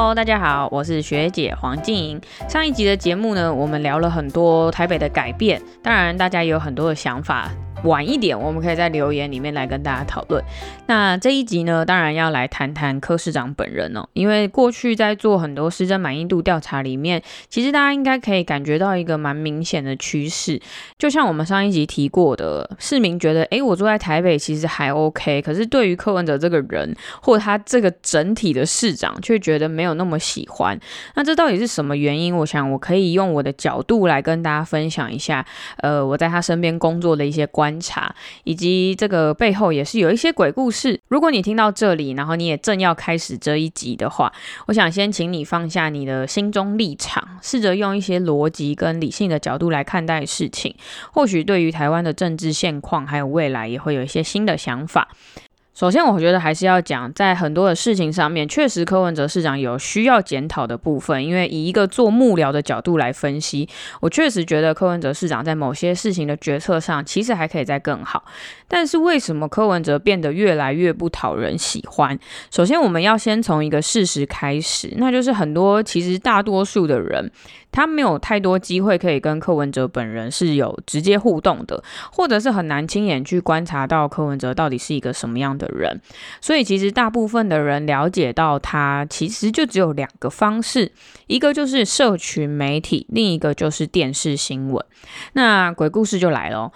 Hello，大家好，我是学姐黄静莹。上一集的节目呢，我们聊了很多台北的改变，当然大家也有很多的想法。晚一点，我们可以在留言里面来跟大家讨论。那这一集呢，当然要来谈谈柯市长本人哦，因为过去在做很多施政满意度调查里面，其实大家应该可以感觉到一个蛮明显的趋势。就像我们上一集提过的，市民觉得，诶，我住在台北其实还 OK，可是对于柯文哲这个人或他这个整体的市长，却觉得没有那么喜欢。那这到底是什么原因？我想我可以用我的角度来跟大家分享一下，呃，我在他身边工作的一些观观察以及这个背后也是有一些鬼故事。如果你听到这里，然后你也正要开始这一集的话，我想先请你放下你的心中立场，试着用一些逻辑跟理性的角度来看待事情，或许对于台湾的政治现况还有未来也会有一些新的想法。首先，我觉得还是要讲，在很多的事情上面，确实柯文哲市长有需要检讨的部分。因为以一个做幕僚的角度来分析，我确实觉得柯文哲市长在某些事情的决策上，其实还可以再更好。但是为什么柯文哲变得越来越不讨人喜欢？首先，我们要先从一个事实开始，那就是很多其实大多数的人，他没有太多机会可以跟柯文哲本人是有直接互动的，或者是很难亲眼去观察到柯文哲到底是一个什么样的人。所以，其实大部分的人了解到他，其实就只有两个方式，一个就是社群媒体，另一个就是电视新闻。那鬼故事就来了。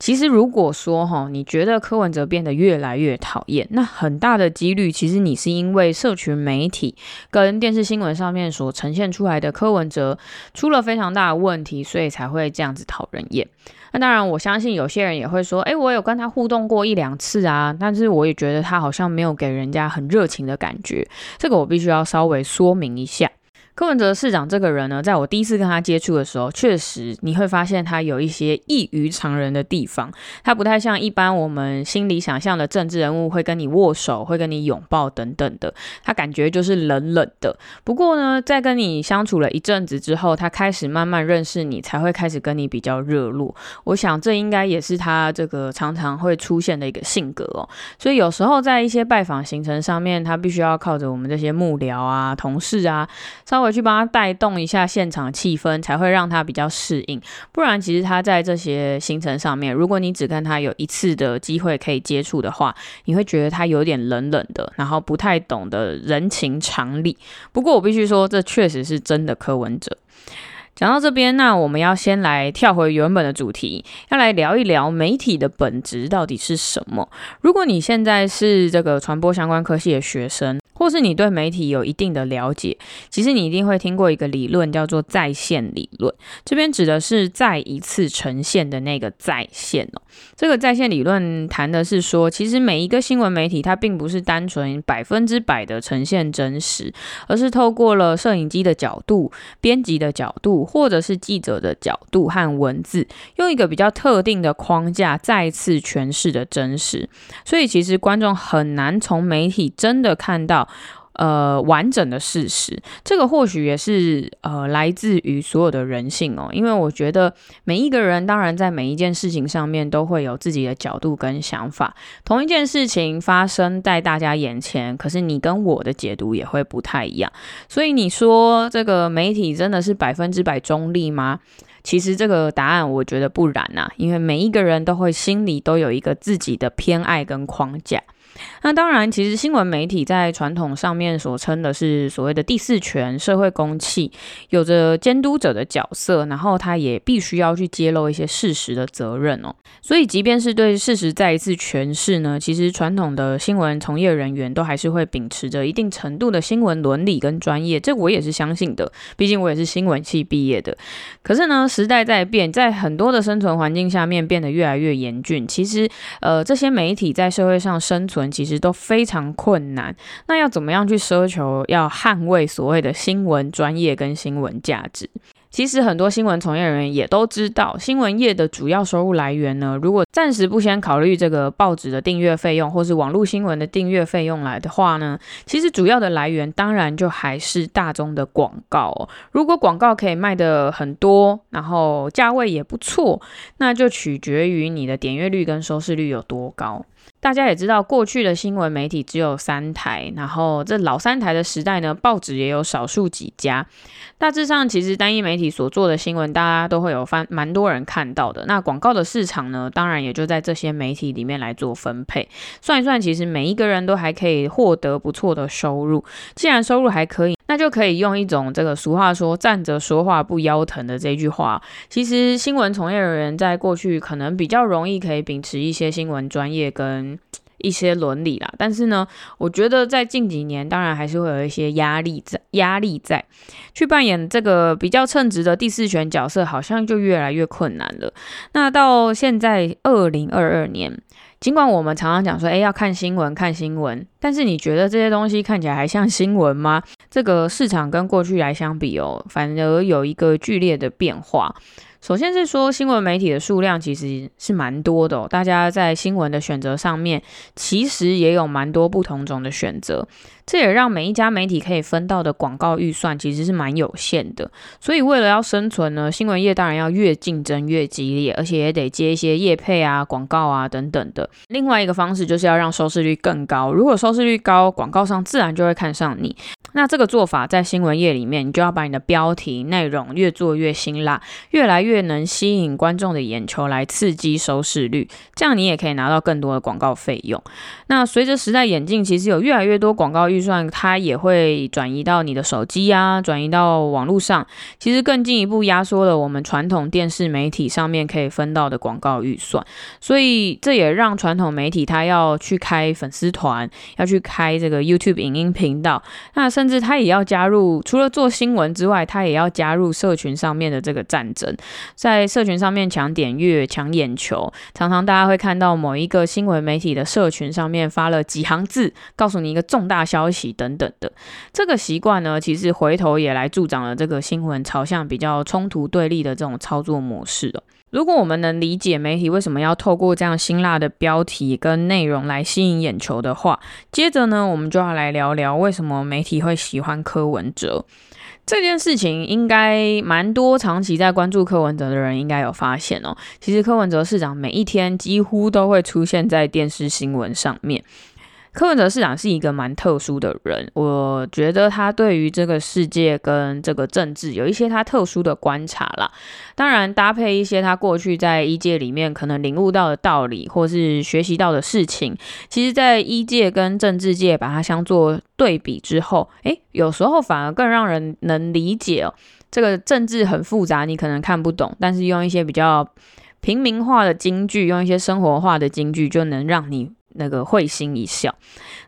其实，如果说哈，你觉得柯文哲变得越来越讨厌，那很大的几率，其实你是因为社群媒体跟电视新闻上面所呈现出来的柯文哲出了非常大的问题，所以才会这样子讨人厌。那当然，我相信有些人也会说，诶，我有跟他互动过一两次啊，但是我也觉得他好像没有给人家很热情的感觉。这个我必须要稍微说明一下。柯文哲市长这个人呢，在我第一次跟他接触的时候，确实你会发现他有一些异于常人的地方。他不太像一般我们心里想象的政治人物，会跟你握手，会跟你拥抱等等的。他感觉就是冷冷的。不过呢，在跟你相处了一阵子之后，他开始慢慢认识你，才会开始跟你比较热络。我想这应该也是他这个常常会出现的一个性格哦。所以有时候在一些拜访行程上面，他必须要靠着我们这些幕僚啊、同事啊，稍微。去帮他带动一下现场气氛，才会让他比较适应。不然，其实他在这些行程上面，如果你只跟他有一次的机会可以接触的话，你会觉得他有点冷冷的，然后不太懂得人情常理。不过，我必须说，这确实是真的。柯文哲讲到这边，那我们要先来跳回原本的主题，要来聊一聊媒体的本质到底是什么。如果你现在是这个传播相关科系的学生，或是你对媒体有一定的了解，其实你一定会听过一个理论，叫做再现理论。这边指的是再一次呈现的那个再现哦。这个再现理论谈的是说，其实每一个新闻媒体它并不是单纯百分之百的呈现真实，而是透过了摄影机的角度、编辑的角度，或者是记者的角度和文字，用一个比较特定的框架再次诠释的真实。所以其实观众很难从媒体真的看到。呃，完整的事实，这个或许也是呃来自于所有的人性哦。因为我觉得每一个人，当然在每一件事情上面都会有自己的角度跟想法。同一件事情发生在大家眼前，可是你跟我的解读也会不太一样。所以你说这个媒体真的是百分之百中立吗？其实这个答案我觉得不然啊，因为每一个人都会心里都有一个自己的偏爱跟框架。那当然，其实新闻媒体在传统上面所称的是所谓的第四权、社会公器，有着监督者的角色，然后他也必须要去揭露一些事实的责任哦。所以，即便是对事实再一次诠释呢，其实传统的新闻从业人员都还是会秉持着一定程度的新闻伦理跟专业，这我也是相信的。毕竟我也是新闻系毕业的。可是呢，时代在变，在很多的生存环境下面变得越来越严峻。其实，呃，这些媒体在社会上生存。其实都非常困难，那要怎么样去奢求要捍卫所谓的新闻专业跟新闻价值？其实很多新闻从业人员也都知道，新闻业的主要收入来源呢，如果暂时不先考虑这个报纸的订阅费用，或是网络新闻的订阅费用来的话呢，其实主要的来源当然就还是大众的广告。如果广告可以卖得很多，然后价位也不错，那就取决于你的点阅率跟收视率有多高。大家也知道，过去的新闻媒体只有三台，然后这老三台的时代呢，报纸也有少数几家。大致上，其实单一媒体所做的新闻，大家都会有翻蛮多人看到的。那广告的市场呢，当然也就在这些媒体里面来做分配。算一算，其实每一个人都还可以获得不错的收入。既然收入还可以，那就可以用一种这个俗话说“站着说话不腰疼”的这句话。其实新闻从业人员在过去可能比较容易可以秉持一些新闻专业跟一些伦理啦，但是呢，我觉得在近几年，当然还是会有一些压力在，压力在去扮演这个比较称职的第四权角色，好像就越来越困难了。那到现在二零二二年，尽管我们常常讲说，诶，要看新闻，看新闻，但是你觉得这些东西看起来还像新闻吗？这个市场跟过去来相比哦，反而有一个剧烈的变化。首先是说，新闻媒体的数量其实是蛮多的哦，大家在新闻的选择上面，其实也有蛮多不同种的选择。这也让每一家媒体可以分到的广告预算其实是蛮有限的，所以为了要生存呢，新闻业当然要越竞争越激烈，而且也得接一些业配啊、广告啊等等的。另外一个方式就是要让收视率更高，如果收视率高，广告商自然就会看上你。那这个做法在新闻业里面，你就要把你的标题内容越做越辛辣，越来越越能吸引观众的眼球来刺激收视率，这样你也可以拿到更多的广告费用。那随着时代演进，其实有越来越多广告预算，它也会转移到你的手机啊，转移到网络上，其实更进一步压缩了我们传统电视媒体上面可以分到的广告预算。所以这也让传统媒体它要去开粉丝团，要去开这个 YouTube 影音频道，那甚至它也要加入，除了做新闻之外，它也要加入社群上面的这个战争，在社群上面抢点阅、抢眼球。常常大家会看到某一个新闻媒体的社群上面发了几行字，告诉你一个重大消息。等等的这个习惯呢，其实回头也来助长了这个新闻朝向比较冲突对立的这种操作模式哦。如果我们能理解媒体为什么要透过这样辛辣的标题跟内容来吸引眼球的话，接着呢，我们就要来聊聊为什么媒体会喜欢柯文哲这件事情。应该蛮多长期在关注柯文哲的人应该有发现哦，其实柯文哲市长每一天几乎都会出现在电视新闻上面。柯文哲市长是一个蛮特殊的人，我觉得他对于这个世界跟这个政治有一些他特殊的观察啦。当然，搭配一些他过去在医界里面可能领悟到的道理，或是学习到的事情，其实，在医界跟政治界把它相做对比之后，诶，有时候反而更让人能理解哦。这个政治很复杂，你可能看不懂，但是用一些比较平民化的京剧，用一些生活化的京剧，就能让你。那个会心一笑，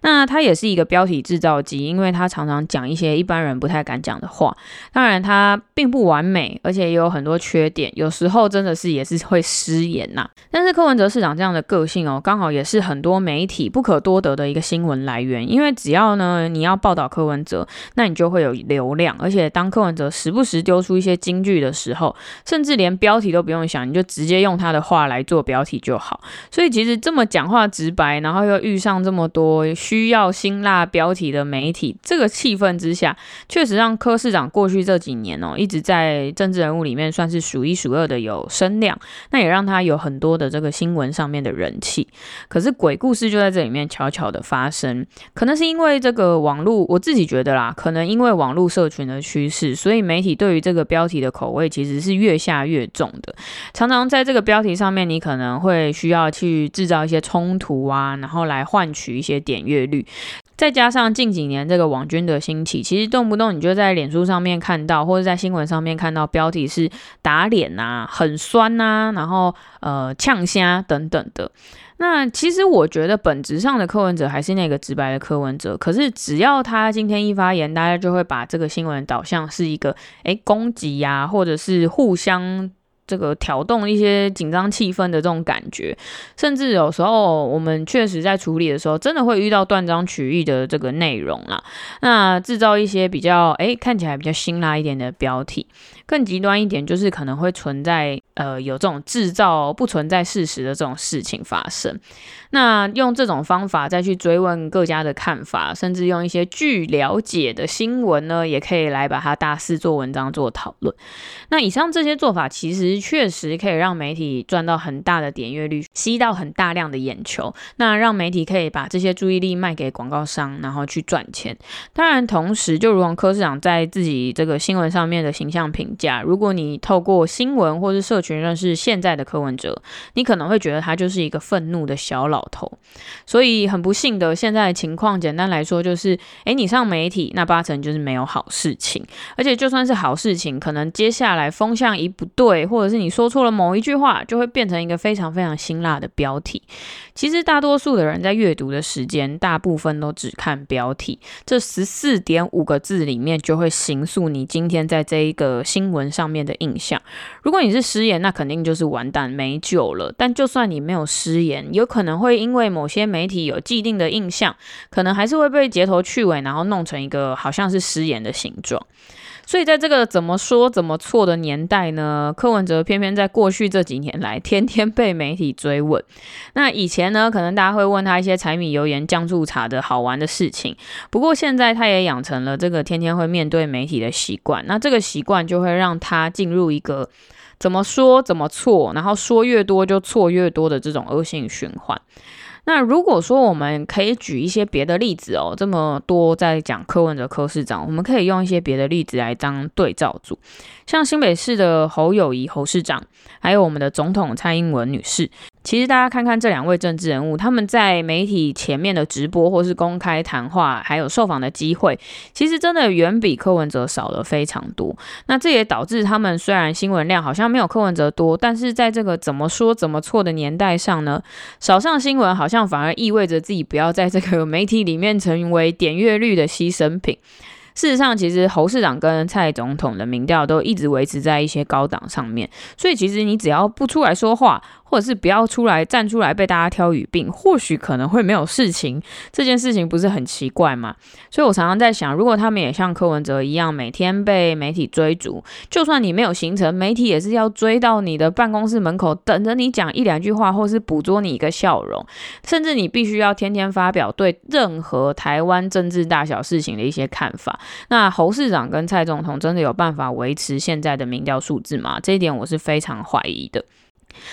那他也是一个标题制造机，因为他常常讲一些一般人不太敢讲的话。当然，他并不完美，而且也有很多缺点，有时候真的是也是会失言呐。但是柯文哲市长这样的个性哦，刚好也是很多媒体不可多得的一个新闻来源。因为只要呢你要报道柯文哲，那你就会有流量，而且当柯文哲时不时丢出一些金句的时候，甚至连标题都不用想，你就直接用他的话来做标题就好。所以其实这么讲话直白。然后又遇上这么多需要辛辣标题的媒体，这个气氛之下，确实让柯市长过去这几年哦，一直在政治人物里面算是数一数二的有声量，那也让他有很多的这个新闻上面的人气。可是鬼故事就在这里面悄悄的发生，可能是因为这个网络，我自己觉得啦，可能因为网络社群的趋势，所以媒体对于这个标题的口味其实是越下越重的，常常在这个标题上面，你可能会需要去制造一些冲突啊。啊然后来换取一些点阅率，再加上近几年这个网军的兴起，其实动不动你就在脸书上面看到，或者在新闻上面看到标题是打脸啊、很酸啊，然后呃呛虾等等的。那其实我觉得本质上的柯文哲还是那个直白的柯文哲，可是只要他今天一发言，大家就会把这个新闻导向是一个诶攻击呀，或者是互相。这个挑动一些紧张气氛的这种感觉，甚至有时候我们确实在处理的时候，真的会遇到断章取义的这个内容啦。那制造一些比较诶看起来比较辛辣一点的标题，更极端一点就是可能会存在呃，有这种制造不存在事实的这种事情发生，那用这种方法再去追问各家的看法，甚至用一些据了解的新闻呢，也可以来把它大肆做文章做讨论。那以上这些做法，其实确实可以让媒体赚到很大的点阅率，吸到很大量的眼球，那让媒体可以把这些注意力卖给广告商，然后去赚钱。当然，同时就如同柯市长在自己这个新闻上面的形象评价，如果你透过新闻或是社群认识现在的柯文哲，你可能会觉得他就是一个愤怒的小老头。所以很不幸的，现在的情况简单来说就是，诶，你上媒体，那八成就是没有好事情。而且就算是好事情，可能接下来风向一不对，或者是你说错了某一句话，就会变成一个非常非常辛辣的标题。其实大多数的人在阅读的时间，大部分都只看标题，这十四点五个字里面就会形塑你今天在这一个新闻上面的印象。如果你是失言，那肯定就是完蛋，没救了。但就算你没有失言，有可能会因为某些媒体有既定的印象，可能还是会被截头去尾，然后弄成一个好像是失言的形状。所以在这个怎么说怎么错的年代呢，柯文哲偏偏在过去这几年来，天天被媒体追问。那以前呢，可能大家会问他一些柴米油盐酱醋茶的好玩的事情，不过现在他也养成了这个天天会面对媒体的习惯。那这个习惯就会让他进入一个。怎么说怎么错，然后说越多就错越多的这种恶性循环。那如果说我们可以举一些别的例子哦，这么多在讲柯文哲柯市长，我们可以用一些别的例子来当对照组，像新北市的侯友谊侯市长，还有我们的总统蔡英文女士。其实大家看看这两位政治人物，他们在媒体前面的直播或是公开谈话，还有受访的机会，其实真的远比柯文哲少了非常多。那这也导致他们虽然新闻量好像没有柯文哲多，但是在这个怎么说怎么错的年代上呢，少上新闻好像反而意味着自己不要在这个媒体里面成为点阅率的牺牲品。事实上，其实侯市长跟蔡总统的民调都一直维持在一些高档上面，所以其实你只要不出来说话。或者是不要出来站出来被大家挑语病，或许可能会没有事情。这件事情不是很奇怪吗？所以我常常在想，如果他们也像柯文哲一样，每天被媒体追逐，就算你没有行程，媒体也是要追到你的办公室门口，等着你讲一两句话，或是捕捉你一个笑容，甚至你必须要天天发表对任何台湾政治大小事情的一些看法。那侯市长跟蔡总统真的有办法维持现在的民调数字吗？这一点我是非常怀疑的。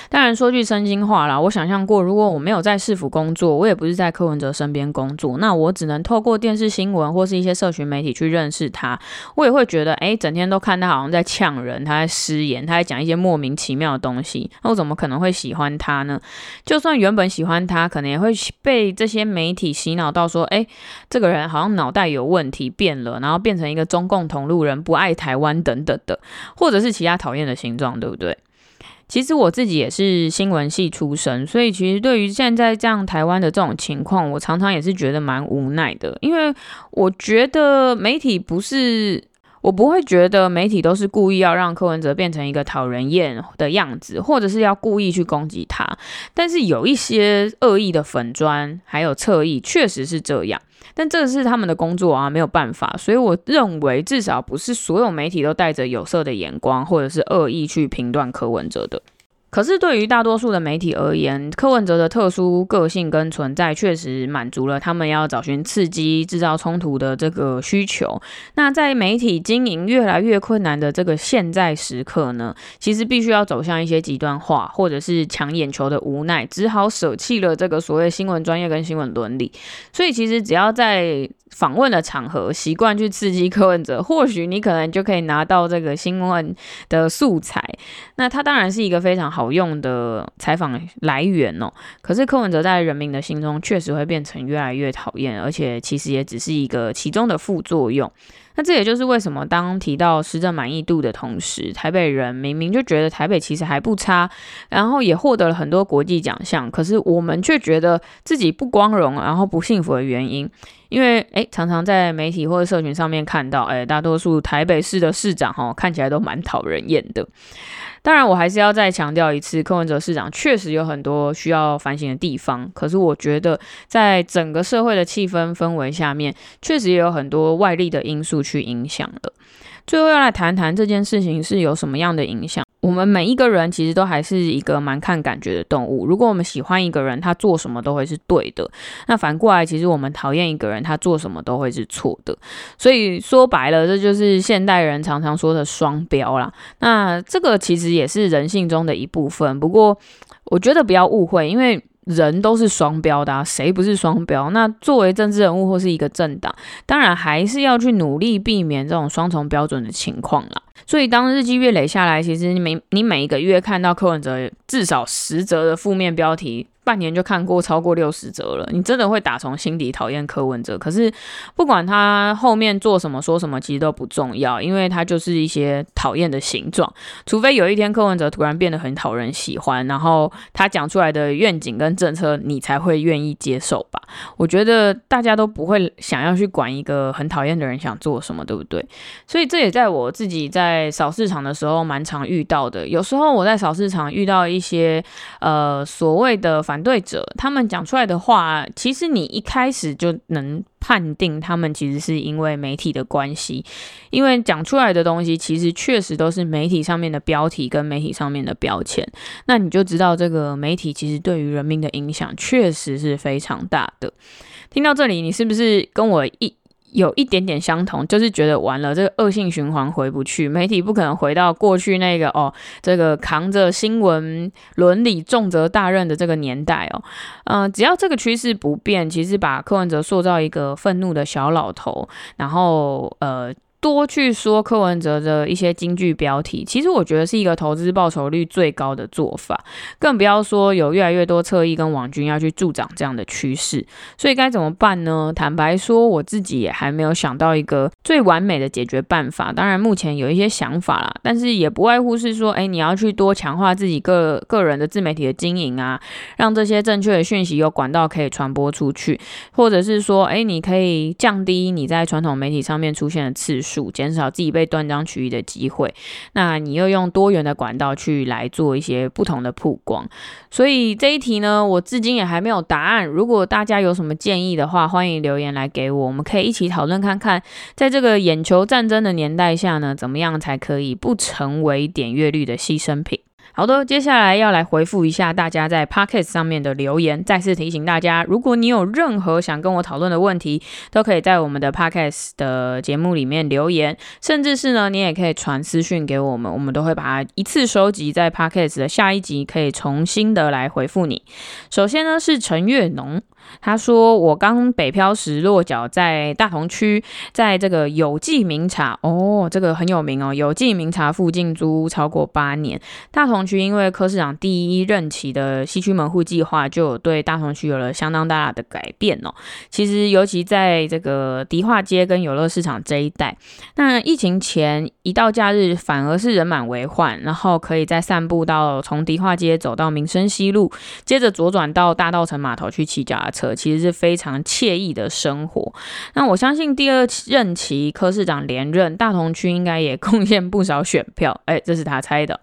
当然，说句真心话啦，我想象过，如果我没有在市府工作，我也不是在柯文哲身边工作，那我只能透过电视新闻或是一些社群媒体去认识他，我也会觉得，哎，整天都看他好像在呛人，他在失言，他在讲一些莫名其妙的东西，那我怎么可能会喜欢他呢？就算原本喜欢他，可能也会被这些媒体洗脑到说，哎，这个人好像脑袋有问题，变了，然后变成一个中共同路人，不爱台湾等等的，或者是其他讨厌的形状，对不对？其实我自己也是新闻系出身，所以其实对于现在这样台湾的这种情况，我常常也是觉得蛮无奈的。因为我觉得媒体不是，我不会觉得媒体都是故意要让柯文哲变成一个讨人厌的样子，或者是要故意去攻击他。但是有一些恶意的粉砖还有侧翼，确实是这样。但这是他们的工作啊，没有办法。所以我认为，至少不是所有媒体都带着有色的眼光或者是恶意去评断柯文哲的。可是对于大多数的媒体而言，柯文哲的特殊个性跟存在，确实满足了他们要找寻刺激、制造冲突的这个需求。那在媒体经营越来越困难的这个现在时刻呢，其实必须要走向一些极端化，或者是抢眼球的无奈，只好舍弃了这个所谓新闻专业跟新闻伦理。所以其实只要在访问的场合习惯去刺激柯文哲，或许你可能就可以拿到这个新闻的素材。那它当然是一个非常好用的采访来源哦。可是柯文哲在人民的心中确实会变成越来越讨厌，而且其实也只是一个其中的副作用。那这也就是为什么当提到施政满意度的同时，台北人明明就觉得台北其实还不差，然后也获得了很多国际奖项，可是我们却觉得自己不光荣，然后不幸福的原因。因为诶，常常在媒体或者社群上面看到，诶，大多数台北市的市长哈，看起来都蛮讨人厌的。当然，我还是要再强调一次，柯文哲市长确实有很多需要反省的地方。可是，我觉得在整个社会的气氛氛围下面，确实也有很多外力的因素去影响了。最后要来谈谈这件事情是有什么样的影响。我们每一个人其实都还是一个蛮看感觉的动物。如果我们喜欢一个人，他做什么都会是对的。那反过来，其实我们讨厌一个人，他做什么都会是错的。所以说白了，这就是现代人常常说的双标啦。那这个其实也是人性中的一部分。不过，我觉得不要误会，因为人都是双标的啊，谁不是双标？那作为政治人物或是一个政党，当然还是要去努力避免这种双重标准的情况啦。所以，当日积月累下来，其实你每你每一个月看到柯文哲至少十则的负面标题。半年就看过超过六十则了，你真的会打从心底讨厌柯文哲。可是不管他后面做什么说什么，其实都不重要，因为他就是一些讨厌的形状。除非有一天柯文哲突然变得很讨人喜欢，然后他讲出来的愿景跟政策，你才会愿意接受吧。我觉得大家都不会想要去管一个很讨厌的人想做什么，对不对？所以这也在我自己在在扫市场的时候蛮常遇到的。有时候我在扫市场遇到一些呃所谓的。反对者他们讲出来的话，其实你一开始就能判定他们其实是因为媒体的关系，因为讲出来的东西其实确实都是媒体上面的标题跟媒体上面的标签，那你就知道这个媒体其实对于人民的影响确实是非常大的。听到这里，你是不是跟我一？有一点点相同，就是觉得完了，这个恶性循环回不去，媒体不可能回到过去那个哦，这个扛着新闻伦理重责大任的这个年代哦，嗯、只要这个趋势不变，其实把柯文哲塑造一个愤怒的小老头，然后呃。多去说柯文哲的一些金句标题，其实我觉得是一个投资报酬率最高的做法，更不要说有越来越多侧翼跟网军要去助长这样的趋势。所以该怎么办呢？坦白说，我自己也还没有想到一个最完美的解决办法。当然，目前有一些想法啦，但是也不外乎是说，哎，你要去多强化自己个个人的自媒体的经营啊，让这些正确的讯息有管道可以传播出去，或者是说，哎，你可以降低你在传统媒体上面出现的次数。数减少自己被断章取义的机会，那你又用多元的管道去来做一些不同的曝光，所以这一题呢，我至今也还没有答案。如果大家有什么建议的话，欢迎留言来给我，我们可以一起讨论看看，在这个眼球战争的年代下呢，怎么样才可以不成为点阅率的牺牲品？好的，接下来要来回复一下大家在 Podcast 上面的留言。再次提醒大家，如果你有任何想跟我讨论的问题，都可以在我们的 Podcast 的节目里面留言，甚至是呢，你也可以传私讯给我们，我们都会把它一次收集在 Podcast 的下一集，可以重新的来回复你。首先呢，是陈月农。他说：“我刚北漂时落脚在大同区，在这个有记名茶哦，这个很有名哦，有记名茶附近租屋超过八年。大同区因为柯市长第一任期的西区门户计划，就有对大同区有了相当大的改变哦。其实尤其在这个迪化街跟游乐市场这一带，那疫情前一到假日反而是人满为患，然后可以再散步到从迪化街走到民生西路，接着左转到大道城码头去骑脚踏车。”其实是非常惬意的生活。那我相信第二任期柯市长连任，大同区应该也贡献不少选票。哎，这是他猜的。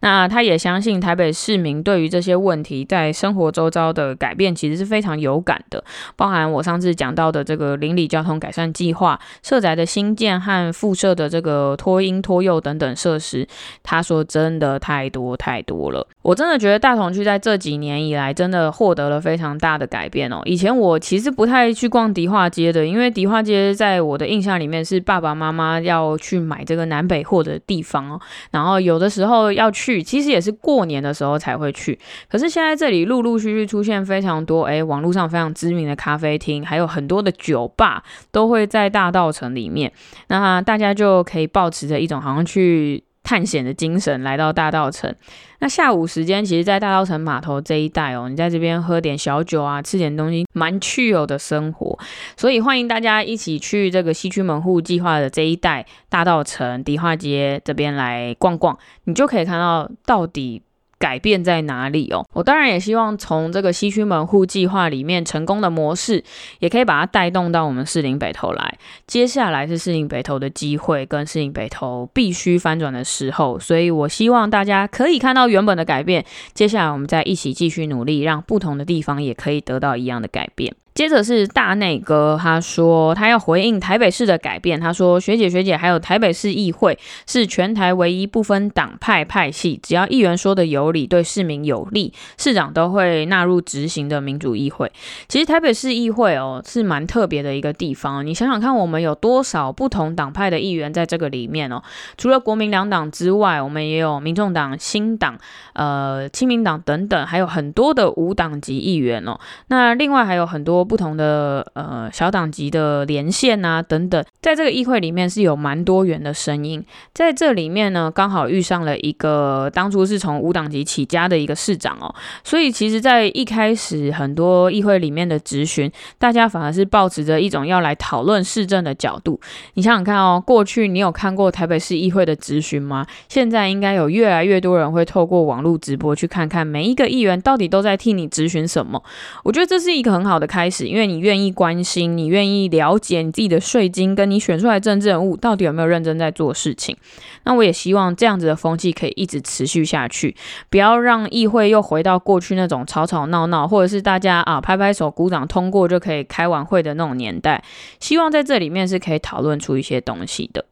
那他也相信台北市民对于这些问题在生活周遭的改变，其实是非常有感的。包含我上次讲到的这个邻里交通改善计划、社宅的新建和附设的这个托婴托幼等等设施，他说真的太多太多了。我真的觉得大同区在这几年以来真的获得了非常大的改变哦。以前我其实不太去逛迪化街的，因为迪化街在我的印象里面是爸爸妈妈要去买这个南北货的地方哦。然后有的时候要去。其实也是过年的时候才会去，可是现在这里陆陆续续出现非常多，诶，网络上非常知名的咖啡厅，还有很多的酒吧都会在大稻城里面，那大家就可以抱持着一种好像去探险的精神来到大道城。那下午时间，其实，在大道城码头这一带哦，你在这边喝点小酒啊，吃点东西，蛮趣有的生活。所以欢迎大家一起去这个西区门户计划的这一带，大道城迪化街这边来逛逛，你就可以看到到底。改变在哪里哦？我当然也希望从这个西区门户计划里面成功的模式，也可以把它带动到我们士林北投来。接下来是士林北投的机会，跟士林北投必须翻转的时候，所以我希望大家可以看到原本的改变。接下来我们再一起继续努力，让不同的地方也可以得到一样的改变。接着是大内哥，他说他要回应台北市的改变。他说学姐学姐，还有台北市议会是全台唯一不分党派派系，只要议员说的有理，对市民有利，市长都会纳入执行的民主议会。其实台北市议会哦是蛮特别的一个地方，你想想看，我们有多少不同党派的议员在这个里面哦？除了国民两党之外，我们也有民众党、新党、呃亲民党等等，还有很多的无党籍议员哦。那另外还有很多。不同的呃小党籍的连线啊等等，在这个议会里面是有蛮多元的声音。在这里面呢，刚好遇上了一个当初是从无党籍起家的一个市长哦，所以其实，在一开始很多议会里面的质询，大家反而是抱持着一种要来讨论市政的角度。你想想看哦，过去你有看过台北市议会的质询吗？现在应该有越来越多人会透过网络直播去看看每一个议员到底都在替你质询什么。我觉得这是一个很好的开始。因为你愿意关心，你愿意了解你自己的税金，跟你选出来政治人物到底有没有认真在做事情。那我也希望这样子的风气可以一直持续下去，不要让议会又回到过去那种吵吵闹闹，或者是大家啊拍拍手鼓掌通过就可以开完会的那种年代。希望在这里面是可以讨论出一些东西的。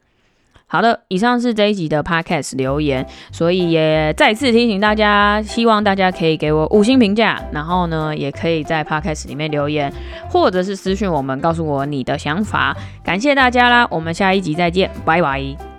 好的，以上是这一集的 Podcast 留言，所以也再次提醒大家，希望大家可以给我五星评价，然后呢，也可以在 Podcast 里面留言，或者是私讯我们，告诉我你的想法。感谢大家啦，我们下一集再见，拜拜。